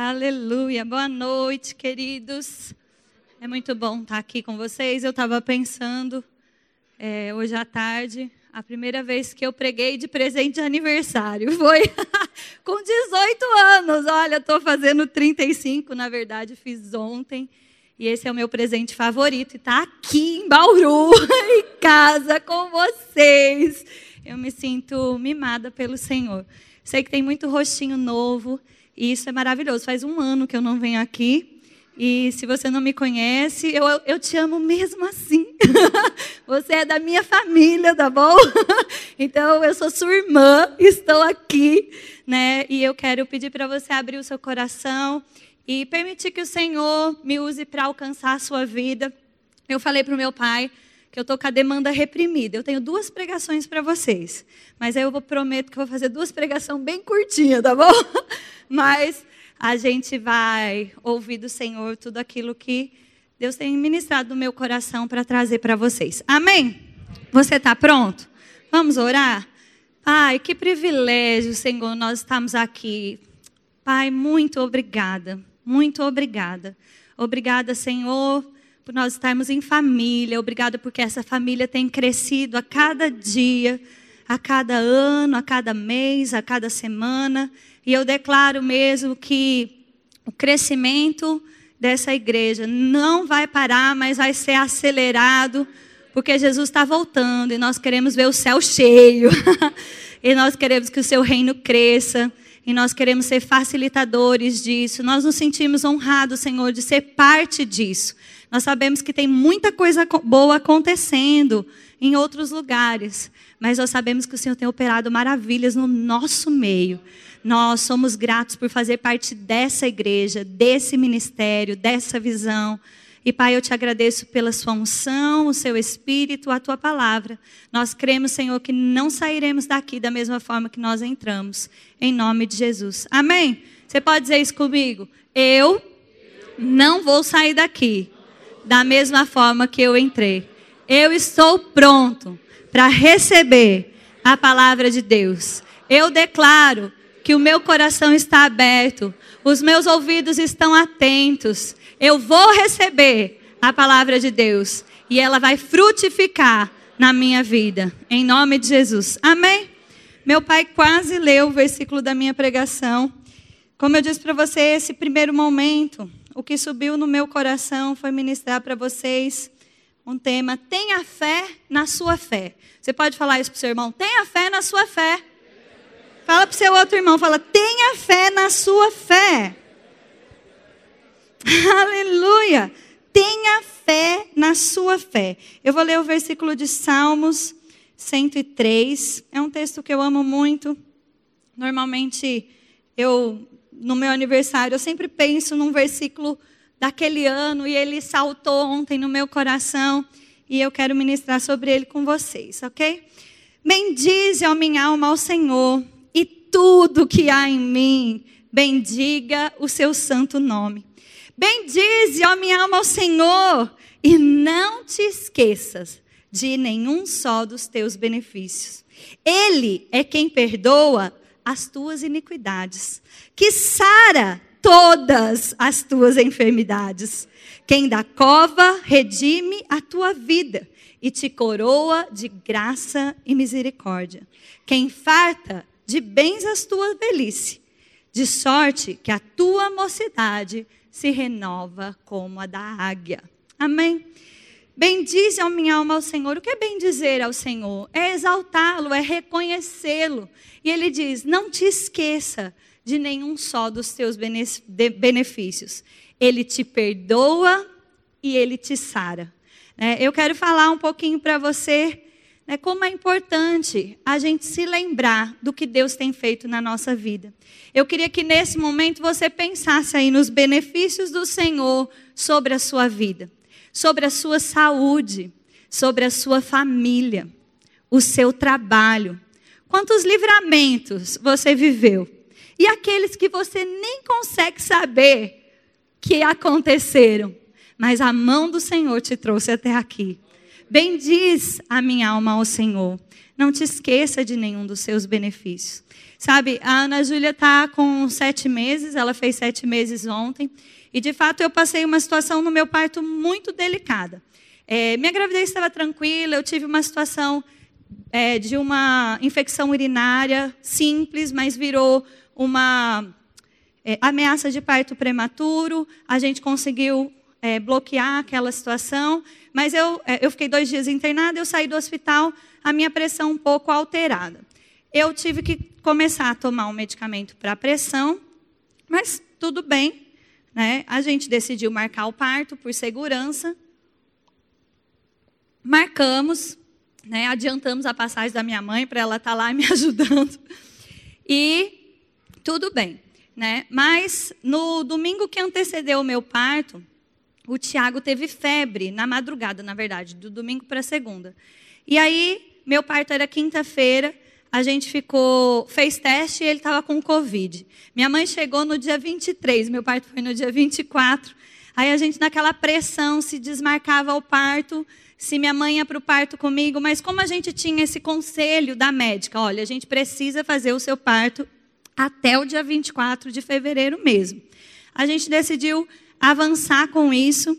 Aleluia. Boa noite, queridos. É muito bom estar aqui com vocês. Eu estava pensando é, hoje à tarde, a primeira vez que eu preguei de presente de aniversário foi com 18 anos. Olha, estou fazendo 35, na verdade, fiz ontem. E esse é o meu presente favorito. E está aqui em Bauru, em casa, com vocês. Eu me sinto mimada pelo Senhor. Sei que tem muito rostinho novo. E isso é maravilhoso. Faz um ano que eu não venho aqui. E se você não me conhece, eu, eu te amo mesmo assim. você é da minha família, tá bom? então, eu sou sua irmã, estou aqui, né? E eu quero pedir para você abrir o seu coração e permitir que o Senhor me use para alcançar a sua vida. Eu falei para o meu pai que eu estou com a demanda reprimida. Eu tenho duas pregações para vocês. Mas aí eu prometo que vou fazer duas pregações bem curtinhas, tá bom? Mas a gente vai ouvir do Senhor tudo aquilo que Deus tem ministrado no meu coração para trazer para vocês. Amém? Você está pronto? Vamos orar? Pai, que privilégio, Senhor, nós estamos aqui. Pai, muito obrigada. Muito obrigada. Obrigada, Senhor por nós estarmos em família. Obrigada porque essa família tem crescido a cada dia, a cada ano, a cada mês, a cada semana. E eu declaro mesmo que o crescimento dessa igreja não vai parar, mas vai ser acelerado, porque Jesus está voltando e nós queremos ver o céu cheio. e nós queremos que o seu reino cresça. E nós queremos ser facilitadores disso. Nós nos sentimos honrados, Senhor, de ser parte disso. Nós sabemos que tem muita coisa boa acontecendo em outros lugares, mas nós sabemos que o Senhor tem operado maravilhas no nosso meio. Nós somos gratos por fazer parte dessa igreja, desse ministério, dessa visão. E Pai, eu te agradeço pela sua unção, o seu espírito, a tua palavra. Nós cremos, Senhor, que não sairemos daqui da mesma forma que nós entramos. Em nome de Jesus. Amém? Você pode dizer isso comigo? Eu não vou sair daqui da mesma forma que eu entrei. Eu estou pronto para receber a palavra de Deus. Eu declaro que o meu coração está aberto, os meus ouvidos estão atentos. Eu vou receber a palavra de Deus e ela vai frutificar na minha vida, em nome de Jesus. Amém? Meu pai quase leu o versículo da minha pregação. Como eu disse para você, esse primeiro momento o que subiu no meu coração foi ministrar para vocês um tema: tenha fé na sua fé. Você pode falar isso para o seu irmão? Tenha fé na sua fé. Fala para o seu outro irmão, fala: tenha fé na sua fé. Aleluia! Tenha fé na sua fé. Eu vou ler o versículo de Salmos 103. É um texto que eu amo muito. Normalmente eu no meu aniversário, eu sempre penso num versículo daquele ano e ele saltou ontem no meu coração e eu quero ministrar sobre ele com vocês, ok? Bendize, a minha alma, ao Senhor tudo que há em mim, bendiga o seu santo nome. Bendize, ó minha alma, ao Senhor e não te esqueças de nenhum só dos teus benefícios. Ele é quem perdoa as tuas iniquidades, que sara todas as tuas enfermidades. Quem da cova redime a tua vida e te coroa de graça e misericórdia. Quem farta de bens as tuas velhice, de sorte que a tua mocidade se renova como a da águia. Amém. Bendize a minha alma ao Senhor. O que é bendizer ao Senhor? É exaltá-lo, é reconhecê-lo. E ele diz: Não te esqueça de nenhum só dos teus benefícios. Ele te perdoa e ele te sara. Né? Eu quero falar um pouquinho para você né, como é importante a gente se lembrar do que Deus tem feito na nossa vida. Eu queria que nesse momento você pensasse aí nos benefícios do Senhor sobre a sua vida sobre a sua saúde, sobre a sua família, o seu trabalho. Quantos livramentos você viveu? E aqueles que você nem consegue saber que aconteceram, mas a mão do Senhor te trouxe até aqui. Bendiz a minha alma ao Senhor. Não te esqueça de nenhum dos seus benefícios. Sabe, a Ana Júlia está com sete meses, ela fez sete meses ontem. E de fato eu passei uma situação no meu parto muito delicada. É, minha gravidez estava tranquila, eu tive uma situação é, de uma infecção urinária simples, mas virou uma é, ameaça de parto prematuro. A gente conseguiu é, bloquear aquela situação, mas eu, é, eu fiquei dois dias internada, eu saí do hospital, a minha pressão um pouco alterada. Eu tive que começar a tomar um medicamento para pressão, mas tudo bem, né? A gente decidiu marcar o parto por segurança. Marcamos, né? adiantamos a passagem da minha mãe para ela estar tá lá me ajudando. E tudo bem. Né? Mas no domingo que antecedeu o meu parto, o Tiago teve febre, na madrugada, na verdade, do domingo para segunda. E aí, meu parto era quinta-feira, a gente ficou, fez teste e ele estava com Covid. Minha mãe chegou no dia 23, meu parto foi no dia 24. Aí a gente, naquela pressão, se desmarcava o parto, se minha mãe ia para o parto comigo, mas como a gente tinha esse conselho da médica, olha, a gente precisa fazer o seu parto até o dia 24 de fevereiro mesmo. A gente decidiu avançar com isso.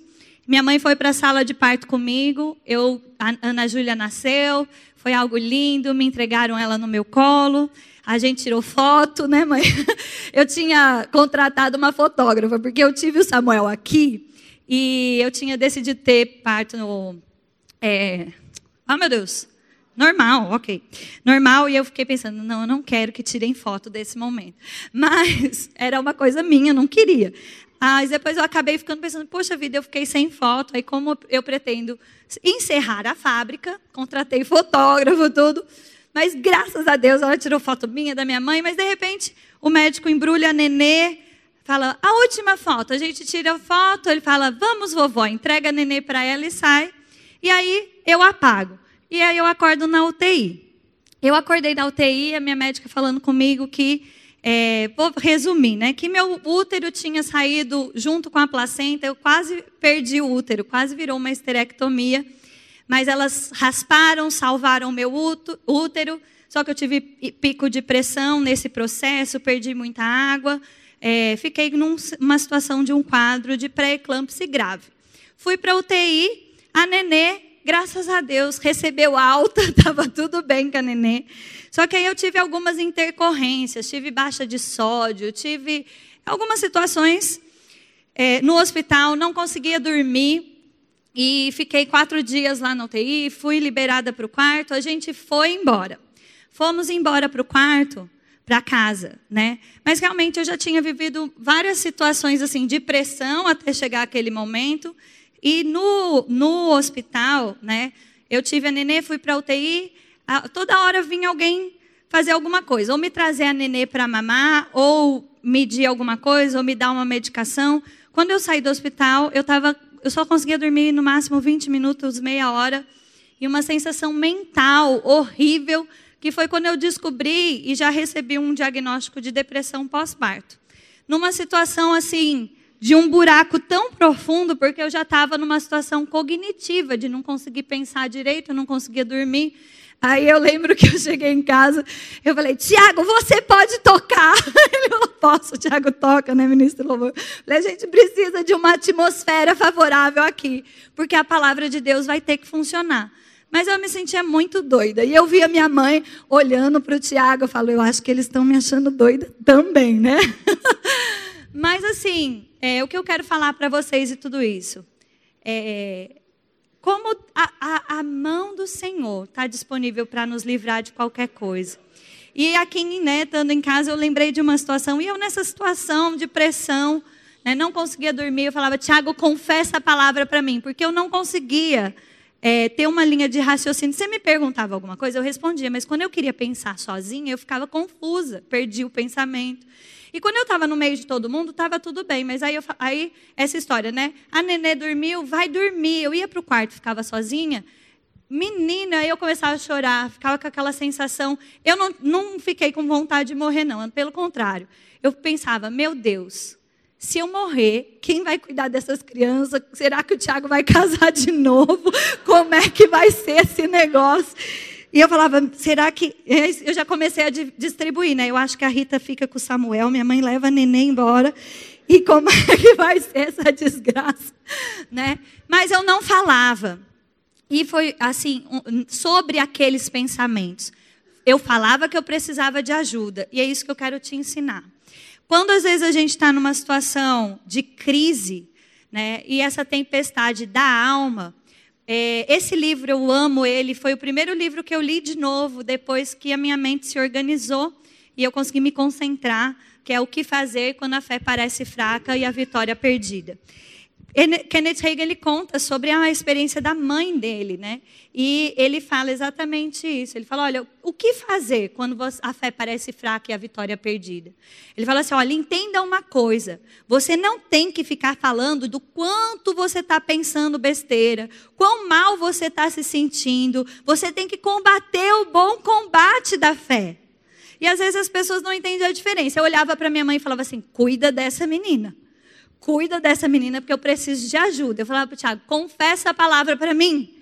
Minha mãe foi para a sala de parto comigo, eu, Ana Júlia nasceu, foi algo lindo, me entregaram ela no meu colo. A gente tirou foto, né, mãe? Eu tinha contratado uma fotógrafa, porque eu tive o Samuel aqui e eu tinha decidido ter parto no. É... Oh, meu Deus! Normal, ok. Normal, e eu fiquei pensando, não, eu não quero que tirem foto desse momento. Mas era uma coisa minha, eu não queria. Mas depois eu acabei ficando pensando, poxa vida, eu fiquei sem foto. Aí como eu pretendo encerrar a fábrica, contratei fotógrafo, tudo. Mas graças a Deus ela tirou foto minha, da minha mãe. Mas de repente o médico embrulha a nenê, fala, a última foto. A gente tira a foto, ele fala, vamos vovó, entrega a nenê para ela e sai. E aí eu apago. E aí eu acordo na UTI. Eu acordei na UTI, a minha médica falando comigo que é, vou resumir, né? Que meu útero tinha saído junto com a placenta, eu quase perdi o útero, quase virou uma esterectomia. Mas elas rasparam, salvaram meu útero, só que eu tive pico de pressão nesse processo, perdi muita água, é, fiquei numa situação de um quadro de pré-eclâmpsia grave. Fui para UTI, a nenê, graças a Deus, recebeu alta, estava tudo bem com a nenê. Só que aí eu tive algumas intercorrências, tive baixa de sódio, tive algumas situações é, no hospital, não conseguia dormir. E fiquei quatro dias lá na UTI, fui liberada para o quarto, a gente foi embora. Fomos embora para o quarto, para casa, né? Mas realmente eu já tinha vivido várias situações assim de pressão até chegar aquele momento. E no, no hospital, né? Eu tive a nenê, fui para a UTI, toda hora vinha alguém fazer alguma coisa, ou me trazer a nenê para mamar, ou medir alguma coisa, ou me dar uma medicação. Quando eu saí do hospital, eu tava, eu só conseguia dormir no máximo 20 minutos, meia hora, e uma sensação mental horrível, que foi quando eu descobri e já recebi um diagnóstico de depressão pós-parto. Numa situação assim, de um buraco tão profundo, porque eu já estava numa situação cognitiva, de não conseguir pensar direito, não conseguia dormir. Aí eu lembro que eu cheguei em casa, eu falei, Tiago, você pode tocar. Ele falou, posso, Tiago toca, né, ministro Louvor? Falei, a gente precisa de uma atmosfera favorável aqui, porque a palavra de Deus vai ter que funcionar. Mas eu me sentia muito doida. E eu via minha mãe olhando para o Tiago, eu falo, eu acho que eles estão me achando doida também, né? Mas assim, é, o que eu quero falar para vocês e tudo isso, é, como a, a, a mão do Senhor está disponível para nos livrar de qualquer coisa. E aqui, né, estando em casa, eu lembrei de uma situação, e eu nessa situação de pressão, né, não conseguia dormir, eu falava, Tiago, confessa a palavra para mim, porque eu não conseguia é, ter uma linha de raciocínio. Você me perguntava alguma coisa, eu respondia, mas quando eu queria pensar sozinha, eu ficava confusa, perdi o pensamento. E quando eu estava no meio de todo mundo, estava tudo bem. Mas aí, eu, aí, essa história, né? A nenê dormiu, vai dormir. Eu ia para o quarto, ficava sozinha. Menina, aí eu começava a chorar, ficava com aquela sensação. Eu não, não fiquei com vontade de morrer, não. Pelo contrário. Eu pensava, meu Deus, se eu morrer, quem vai cuidar dessas crianças? Será que o Tiago vai casar de novo? Como é que vai ser esse negócio? E eu falava, será que. Eu já comecei a distribuir, né? Eu acho que a Rita fica com o Samuel, minha mãe leva a neném embora. E como é que vai ser essa desgraça? Né? Mas eu não falava. E foi assim, sobre aqueles pensamentos. Eu falava que eu precisava de ajuda. E é isso que eu quero te ensinar. Quando às vezes a gente está numa situação de crise, né, e essa tempestade da alma, esse livro eu amo ele, foi o primeiro livro que eu li de novo depois que a minha mente se organizou e eu consegui me concentrar, que é o que fazer quando a fé parece fraca e a vitória perdida. Kenneth Hagin ele conta sobre a experiência da mãe dele, né? E ele fala exatamente isso. Ele fala: olha, o que fazer quando a fé parece fraca e a vitória perdida? Ele fala assim: olha, entenda uma coisa. Você não tem que ficar falando do quanto você está pensando besteira, quão mal você está se sentindo. Você tem que combater o bom combate da fé. E às vezes as pessoas não entendem a diferença. Eu olhava para minha mãe e falava assim: cuida dessa menina cuida dessa menina porque eu preciso de ajuda. Eu falava para o Tiago, confessa a palavra para mim.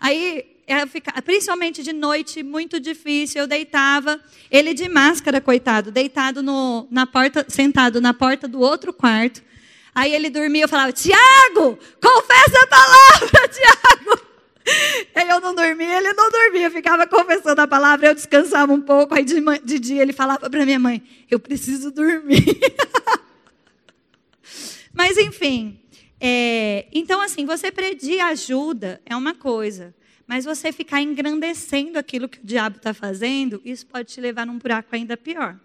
Aí, ficava, principalmente de noite, muito difícil, eu deitava, ele de máscara, coitado, deitado no, na porta, sentado na porta do outro quarto. Aí ele dormia, eu falava, Tiago, confessa a palavra, Tiago. Aí eu não dormia, ele não dormia, ficava confessando a palavra, eu descansava um pouco, aí de, de dia ele falava para minha mãe, eu preciso dormir. Mas, enfim. É, então, assim, você pedir ajuda é uma coisa. Mas você ficar engrandecendo aquilo que o diabo está fazendo, isso pode te levar num buraco ainda pior.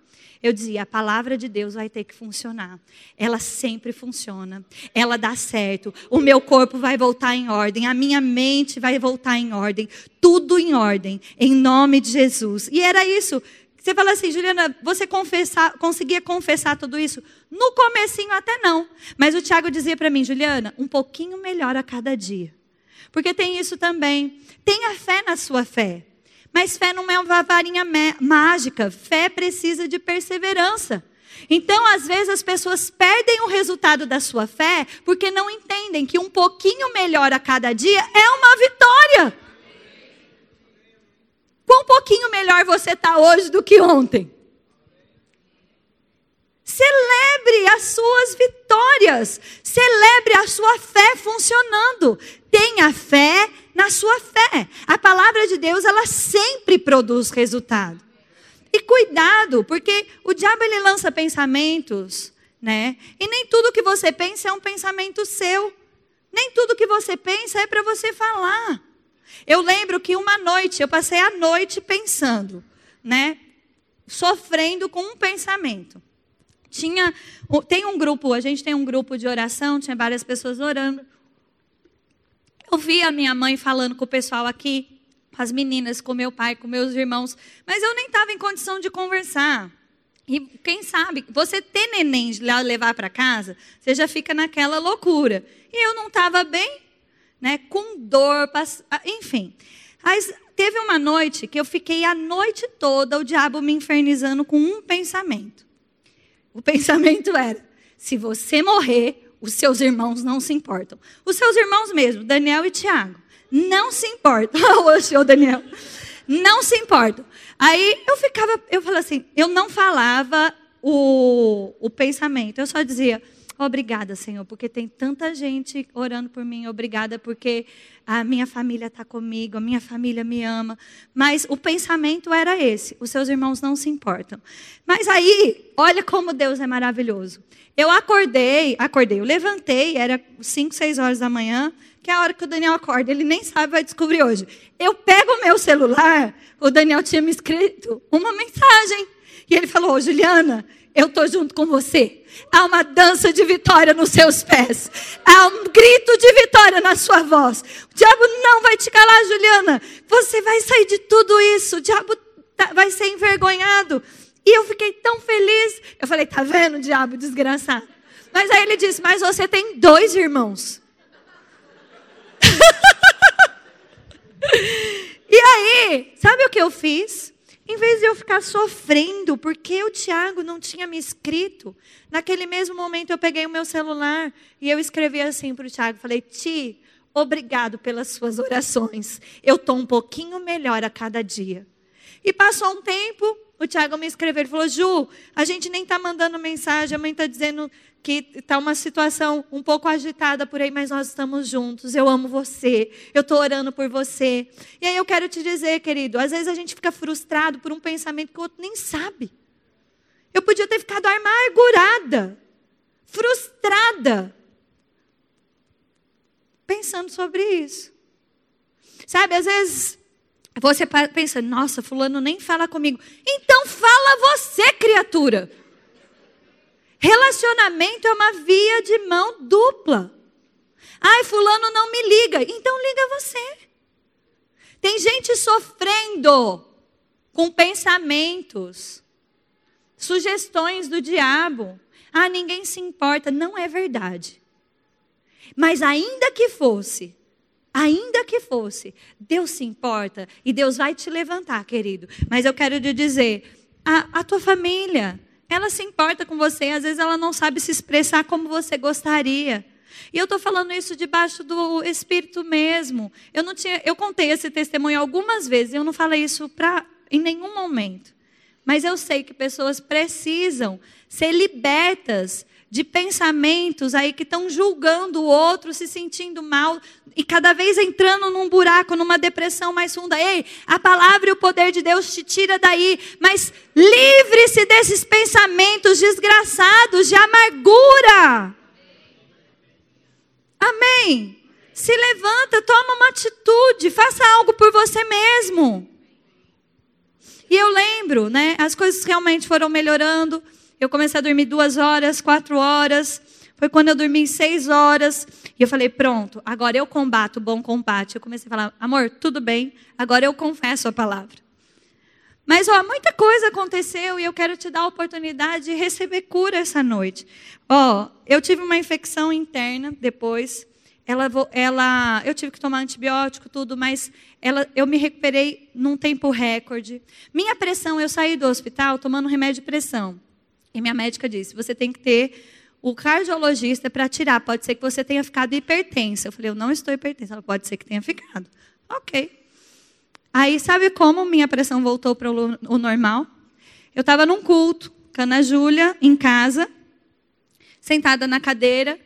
Eu dizia, a palavra de Deus vai ter que funcionar. Ela sempre funciona. Ela dá certo. O meu corpo vai voltar em ordem. A minha mente vai voltar em ordem. Tudo em ordem. Em nome de Jesus. E era isso. Você fala assim, Juliana, você confessar, conseguia confessar tudo isso? No comecinho até não. Mas o Tiago dizia para mim, Juliana, um pouquinho melhor a cada dia. Porque tem isso também. Tenha fé na sua fé. Mas fé não é uma varinha mágica. Fé precisa de perseverança. Então, às vezes, as pessoas perdem o resultado da sua fé porque não entendem que um pouquinho melhor a cada dia é uma vitória. Quão pouquinho melhor você está hoje do que ontem? Celebre as suas vitórias. Celebre a sua fé funcionando. Tenha fé na sua fé. A palavra de Deus, ela sempre produz resultado. E cuidado, porque o diabo ele lança pensamentos, né? E nem tudo que você pensa é um pensamento seu. Nem tudo que você pensa é para você falar. Eu lembro que uma noite, eu passei a noite pensando, né? Sofrendo com um pensamento. Tinha, tem um grupo, a gente tem um grupo de oração, tinha várias pessoas orando. Eu vi a minha mãe falando com o pessoal aqui, com as meninas, com meu pai, com meus irmãos, mas eu nem estava em condição de conversar. E quem sabe, você ter neném levar para casa, você já fica naquela loucura. E eu não estava bem, né, com dor, enfim. Mas teve uma noite que eu fiquei a noite toda o diabo me infernizando com um pensamento. O pensamento era: se você morrer, os seus irmãos não se importam. Os seus irmãos mesmo, Daniel e Tiago, não se importam. Hoje, o Daniel. Não se importam. Aí eu ficava, eu falei assim, eu não falava o, o pensamento, eu só dizia, Obrigada, Senhor, porque tem tanta gente orando por mim. Obrigada porque a minha família está comigo, a minha família me ama. Mas o pensamento era esse: os seus irmãos não se importam. Mas aí, olha como Deus é maravilhoso. Eu acordei, acordei, eu levantei, era 5, 6 horas da manhã, que é a hora que o Daniel acorda. Ele nem sabe, vai descobrir hoje. Eu pego o meu celular, o Daniel tinha me escrito uma mensagem. E ele falou: oh, Juliana, eu estou junto com você. Há uma dança de vitória nos seus pés. Há um grito de vitória na sua voz. O diabo não vai te calar, Juliana. Você vai sair de tudo isso. O diabo tá, vai ser envergonhado. E eu fiquei tão feliz. Eu falei, tá vendo, diabo desgraçado? Mas aí ele disse, mas você tem dois irmãos. e aí, sabe o que eu fiz? Em vez de eu ficar sofrendo porque o Tiago não tinha me escrito, naquele mesmo momento eu peguei o meu celular e eu escrevi assim para o Tiago, falei, Ti, obrigado pelas suas orações. Eu estou um pouquinho melhor a cada dia. E passou um tempo, o Tiago me escreveu, ele falou, Ju, a gente nem está mandando mensagem, a mãe está dizendo que está uma situação um pouco agitada por aí, mas nós estamos juntos. Eu amo você, eu estou orando por você. E aí eu quero te dizer, querido, às vezes a gente fica frustrado por um pensamento que o outro nem sabe. Eu podia ter ficado amargurada, frustrada, pensando sobre isso. Sabe, às vezes você pensa, nossa, fulano nem fala comigo. Então fala você, criatura. Relacionamento é uma via de mão dupla. Ai, fulano não me liga. Então liga você. Tem gente sofrendo com pensamentos, sugestões do diabo. Ah, ninguém se importa. Não é verdade. Mas ainda que fosse, Ainda que fosse, Deus se importa e Deus vai te levantar, querido. Mas eu quero te dizer, a, a tua família, ela se importa com você, às vezes ela não sabe se expressar como você gostaria. E eu estou falando isso debaixo do Espírito mesmo. Eu não tinha, eu contei esse testemunho algumas vezes. Eu não falei isso pra, em nenhum momento. Mas eu sei que pessoas precisam ser libertas de pensamentos aí que estão julgando o outro, se sentindo mal e cada vez entrando num buraco, numa depressão mais funda. Ei, a palavra e o poder de Deus te tira daí, mas livre-se desses pensamentos desgraçados de amargura. Amém. Se levanta, toma uma atitude, faça algo por você mesmo. E eu lembro, né? As coisas realmente foram melhorando. Eu comecei a dormir duas horas, quatro horas. Foi quando eu dormi seis horas. E eu falei, pronto, agora eu combato o bom combate. Eu comecei a falar, amor, tudo bem, agora eu confesso a palavra. Mas, ó, muita coisa aconteceu e eu quero te dar a oportunidade de receber cura essa noite. Ó, eu tive uma infecção interna depois. Ela, ela, eu tive que tomar antibiótico, tudo, mas ela, eu me recuperei num tempo recorde. Minha pressão, eu saí do hospital tomando remédio de pressão. E minha médica disse: você tem que ter o cardiologista para tirar. Pode ser que você tenha ficado hipertensa. Eu falei: eu não estou hipertensa. Ela pode ser que tenha ficado. Ok. Aí, sabe como minha pressão voltou para o normal? Eu estava num culto, com a Ana Júlia, em casa, sentada na cadeira,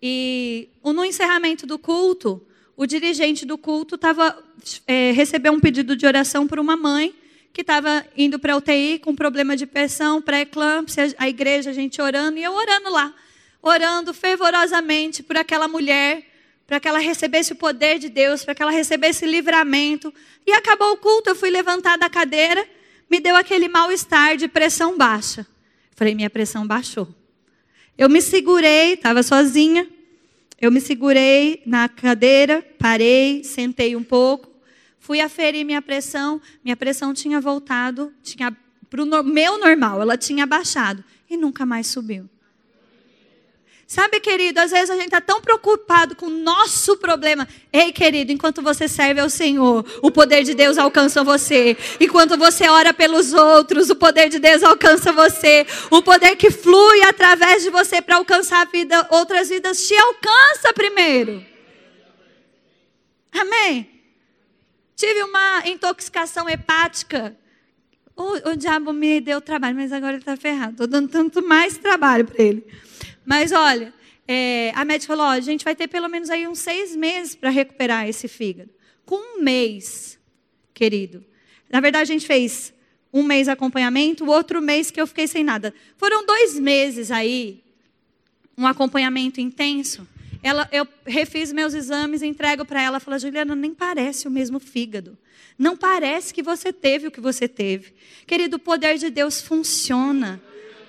e no encerramento do culto, o dirigente do culto tava, é, recebeu um pedido de oração por uma mãe que estava indo para UTI com problema de pressão, pré-eclâmpsia, a igreja, a gente orando, e eu orando lá, orando fervorosamente por aquela mulher, para que ela recebesse o poder de Deus, para que ela recebesse livramento. E acabou o culto, eu fui levantar da cadeira, me deu aquele mal-estar de pressão baixa. Falei, minha pressão baixou. Eu me segurei, estava sozinha. Eu me segurei na cadeira, parei, sentei um pouco. Fui aferir minha pressão, minha pressão tinha voltado, tinha para o meu normal, ela tinha baixado e nunca mais subiu. Sabe, querido, às vezes a gente está tão preocupado com o nosso problema. Ei, querido, enquanto você serve ao Senhor, o poder de Deus alcança você. Enquanto você ora pelos outros, o poder de Deus alcança você. O poder que flui através de você para alcançar vida, outras vidas te alcança primeiro. Amém? Tive uma intoxicação hepática. O, o diabo me deu trabalho, mas agora ele está ferrado. Estou dando tanto mais trabalho para ele. Mas olha, é, a médica falou: a gente vai ter pelo menos aí uns seis meses para recuperar esse fígado. Com um mês, querido. Na verdade, a gente fez um mês acompanhamento, o outro mês que eu fiquei sem nada. Foram dois meses aí, um acompanhamento intenso. Ela, eu refiz meus exames, entrego para ela, fala, Juliana, nem parece o mesmo fígado. Não parece que você teve o que você teve. Querido, o poder de Deus funciona.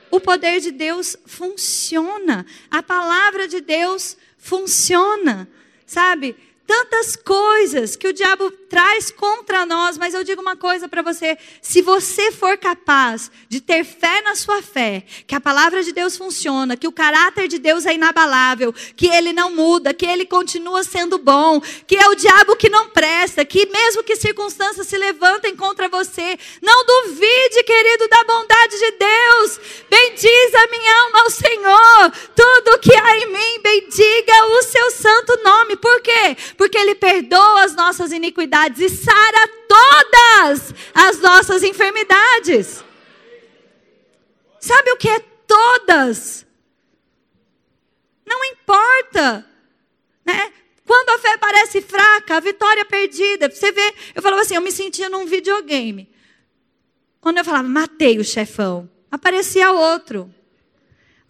O poder de Deus funciona. A palavra de Deus funciona. Sabe? Tantas coisas que o diabo traz contra nós, mas eu digo uma coisa para você: se você for capaz de ter fé na sua fé, que a palavra de Deus funciona, que o caráter de Deus é inabalável, que ele não muda, que ele continua sendo bom, que é o diabo que não presta, que mesmo que circunstâncias se levantem contra você, não duvide, querido, da bondade de Deus. Bendiz a minha alma ao Senhor, tudo que há em mim, bendiga o seu santo nome. Por quê? Porque Ele perdoa as nossas iniquidades e sara todas as nossas enfermidades. Sabe o que é todas? Não importa, né? Quando a fé parece fraca, a vitória é perdida. Você vê, eu falava assim, eu me sentia num videogame. Quando eu falava, matei o chefão, aparecia outro.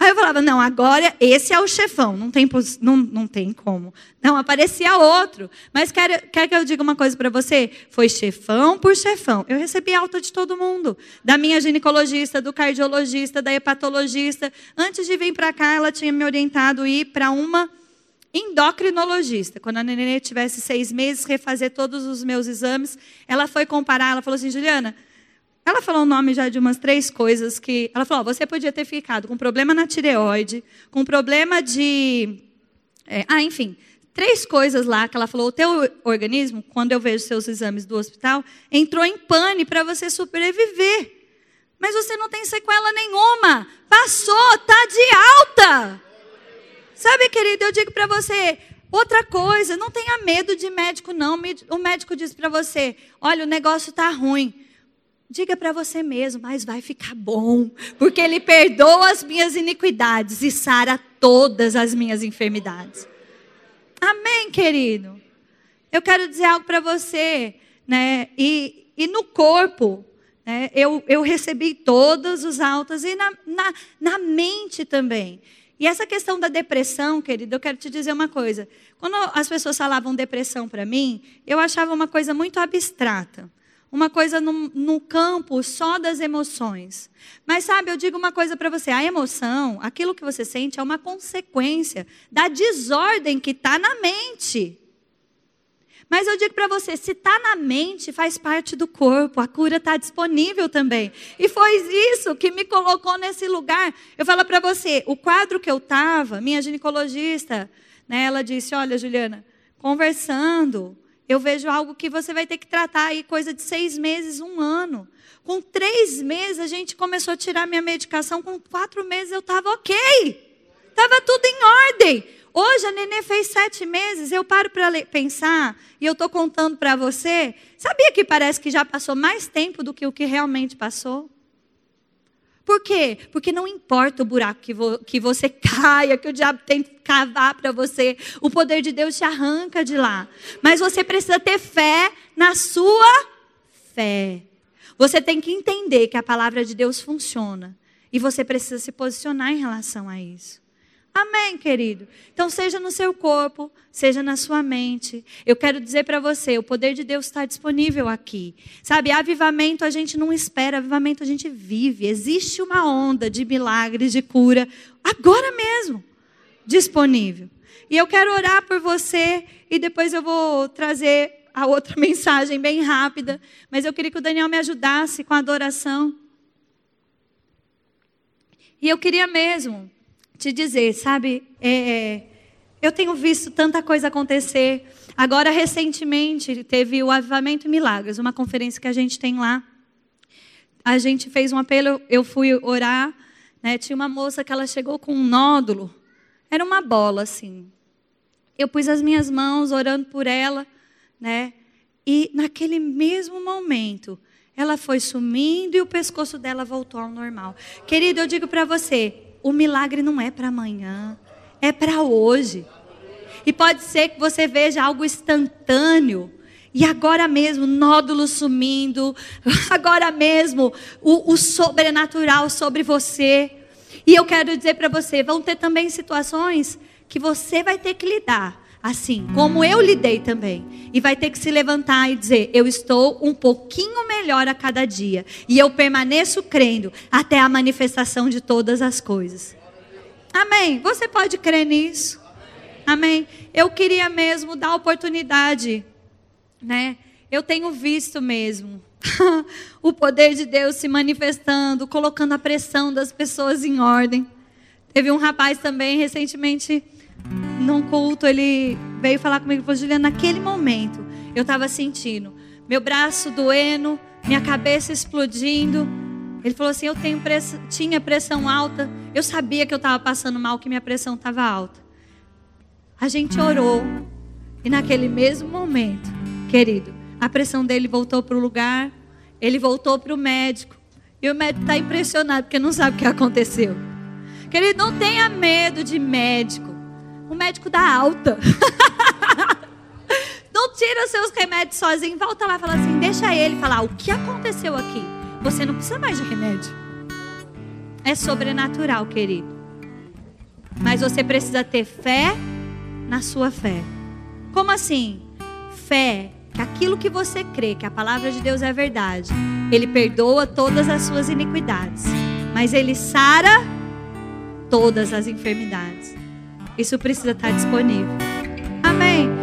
Aí eu falava, não, agora esse é o chefão, não tem, não, não tem como. Não, aparecia outro. Mas quer, quer que eu diga uma coisa para você? Foi chefão por chefão. Eu recebi alta de todo mundo. Da minha ginecologista, do cardiologista, da hepatologista. Antes de vir para cá, ela tinha me orientado a ir para uma endocrinologista. Quando a neném tivesse seis meses, refazer todos os meus exames. Ela foi comparar, ela falou assim, Juliana ela falou o nome já de umas três coisas que. Ela falou: oh, você podia ter ficado com problema na tireoide, com problema de. É, ah, enfim, três coisas lá que ela falou: o teu organismo, quando eu vejo seus exames do hospital, entrou em pane para você sobreviver. Mas você não tem sequela nenhuma. Passou, tá de alta. Sabe, querido, eu digo para você, outra coisa, não tenha medo de médico não. O médico diz para você: "Olha, o negócio tá ruim. Diga para você mesmo, mas vai ficar bom, porque Ele perdoa as minhas iniquidades e sara todas as minhas enfermidades. Amém, querido? Eu quero dizer algo para você, né? E, e no corpo, né? eu, eu recebi todos os altos e na, na, na mente também. E essa questão da depressão, querido, eu quero te dizer uma coisa. Quando as pessoas falavam depressão para mim, eu achava uma coisa muito abstrata uma coisa no, no campo só das emoções. Mas sabe, eu digo uma coisa para você: a emoção, aquilo que você sente, é uma consequência da desordem que está na mente. Mas eu digo para você, se está na mente, faz parte do corpo, a cura está disponível também. E foi isso que me colocou nesse lugar. Eu falo para você, o quadro que eu estava, minha ginecologista, né, ela disse: Olha, Juliana, conversando, eu vejo algo que você vai ter que tratar aí, coisa de seis meses, um ano. Com três meses, a gente começou a tirar minha medicação. Com quatro meses, eu estava ok. Estava tudo em ordem. Hoje, a nenê fez sete meses. Eu paro para pensar e eu estou contando para você. Sabia que parece que já passou mais tempo do que o que realmente passou? Por quê? Porque não importa o buraco que, vo, que você caia, que o diabo tente cavar para você, o poder de Deus te arranca de lá. Mas você precisa ter fé na sua fé. Você tem que entender que a palavra de Deus funciona. E você precisa se posicionar em relação a isso. Amém, querido? Então, seja no seu corpo, seja na sua mente. Eu quero dizer para você: o poder de Deus está disponível aqui. Sabe, avivamento a gente não espera, avivamento a gente vive. Existe uma onda de milagres, de cura, agora mesmo, disponível. E eu quero orar por você e depois eu vou trazer a outra mensagem bem rápida. Mas eu queria que o Daniel me ajudasse com a adoração. E eu queria mesmo te dizer, sabe? É, é, eu tenho visto tanta coisa acontecer. Agora, recentemente, teve o Avivamento Milagres, uma conferência que a gente tem lá. A gente fez um apelo, eu fui orar, né? Tinha uma moça que ela chegou com um nódulo, era uma bola assim. Eu pus as minhas mãos orando por ela, né? E naquele mesmo momento, ela foi sumindo e o pescoço dela voltou ao normal. Querido, eu digo para você, o milagre não é para amanhã, é para hoje. E pode ser que você veja algo instantâneo. E agora mesmo, nódulo sumindo, agora mesmo, o, o sobrenatural sobre você. E eu quero dizer para você: vão ter também situações que você vai ter que lidar, assim, como eu lidei também. E vai ter que se levantar e dizer: eu estou um pouquinho melhor a cada dia. E eu permaneço crendo até a manifestação de todas as coisas. Amém? Você pode crer nisso? Amém? Eu queria mesmo dar oportunidade, né? Eu tenho visto mesmo o poder de Deus se manifestando, colocando a pressão das pessoas em ordem. Teve um rapaz também recentemente num culto, ele veio falar comigo, falou, Juliana, naquele momento eu estava sentindo meu braço doendo, minha cabeça explodindo. Ele falou assim: eu press... tinha pressão alta, eu sabia que eu estava passando mal, que minha pressão estava alta. A gente orou e naquele mesmo momento, querido, a pressão dele voltou para o lugar, ele voltou para o médico. E o médico está impressionado porque não sabe o que aconteceu. Querido, não tenha medo de médico. O médico dá alta. não tira seus remédios sozinho. Volta lá e fala assim: deixa ele falar o que aconteceu aqui. Você não precisa mais de remédio. É sobrenatural, querido. Mas você precisa ter fé na sua fé. Como assim? Fé que aquilo que você crê, que a palavra de Deus é verdade, Ele perdoa todas as suas iniquidades, mas Ele sara todas as enfermidades. Isso precisa estar disponível. Amém.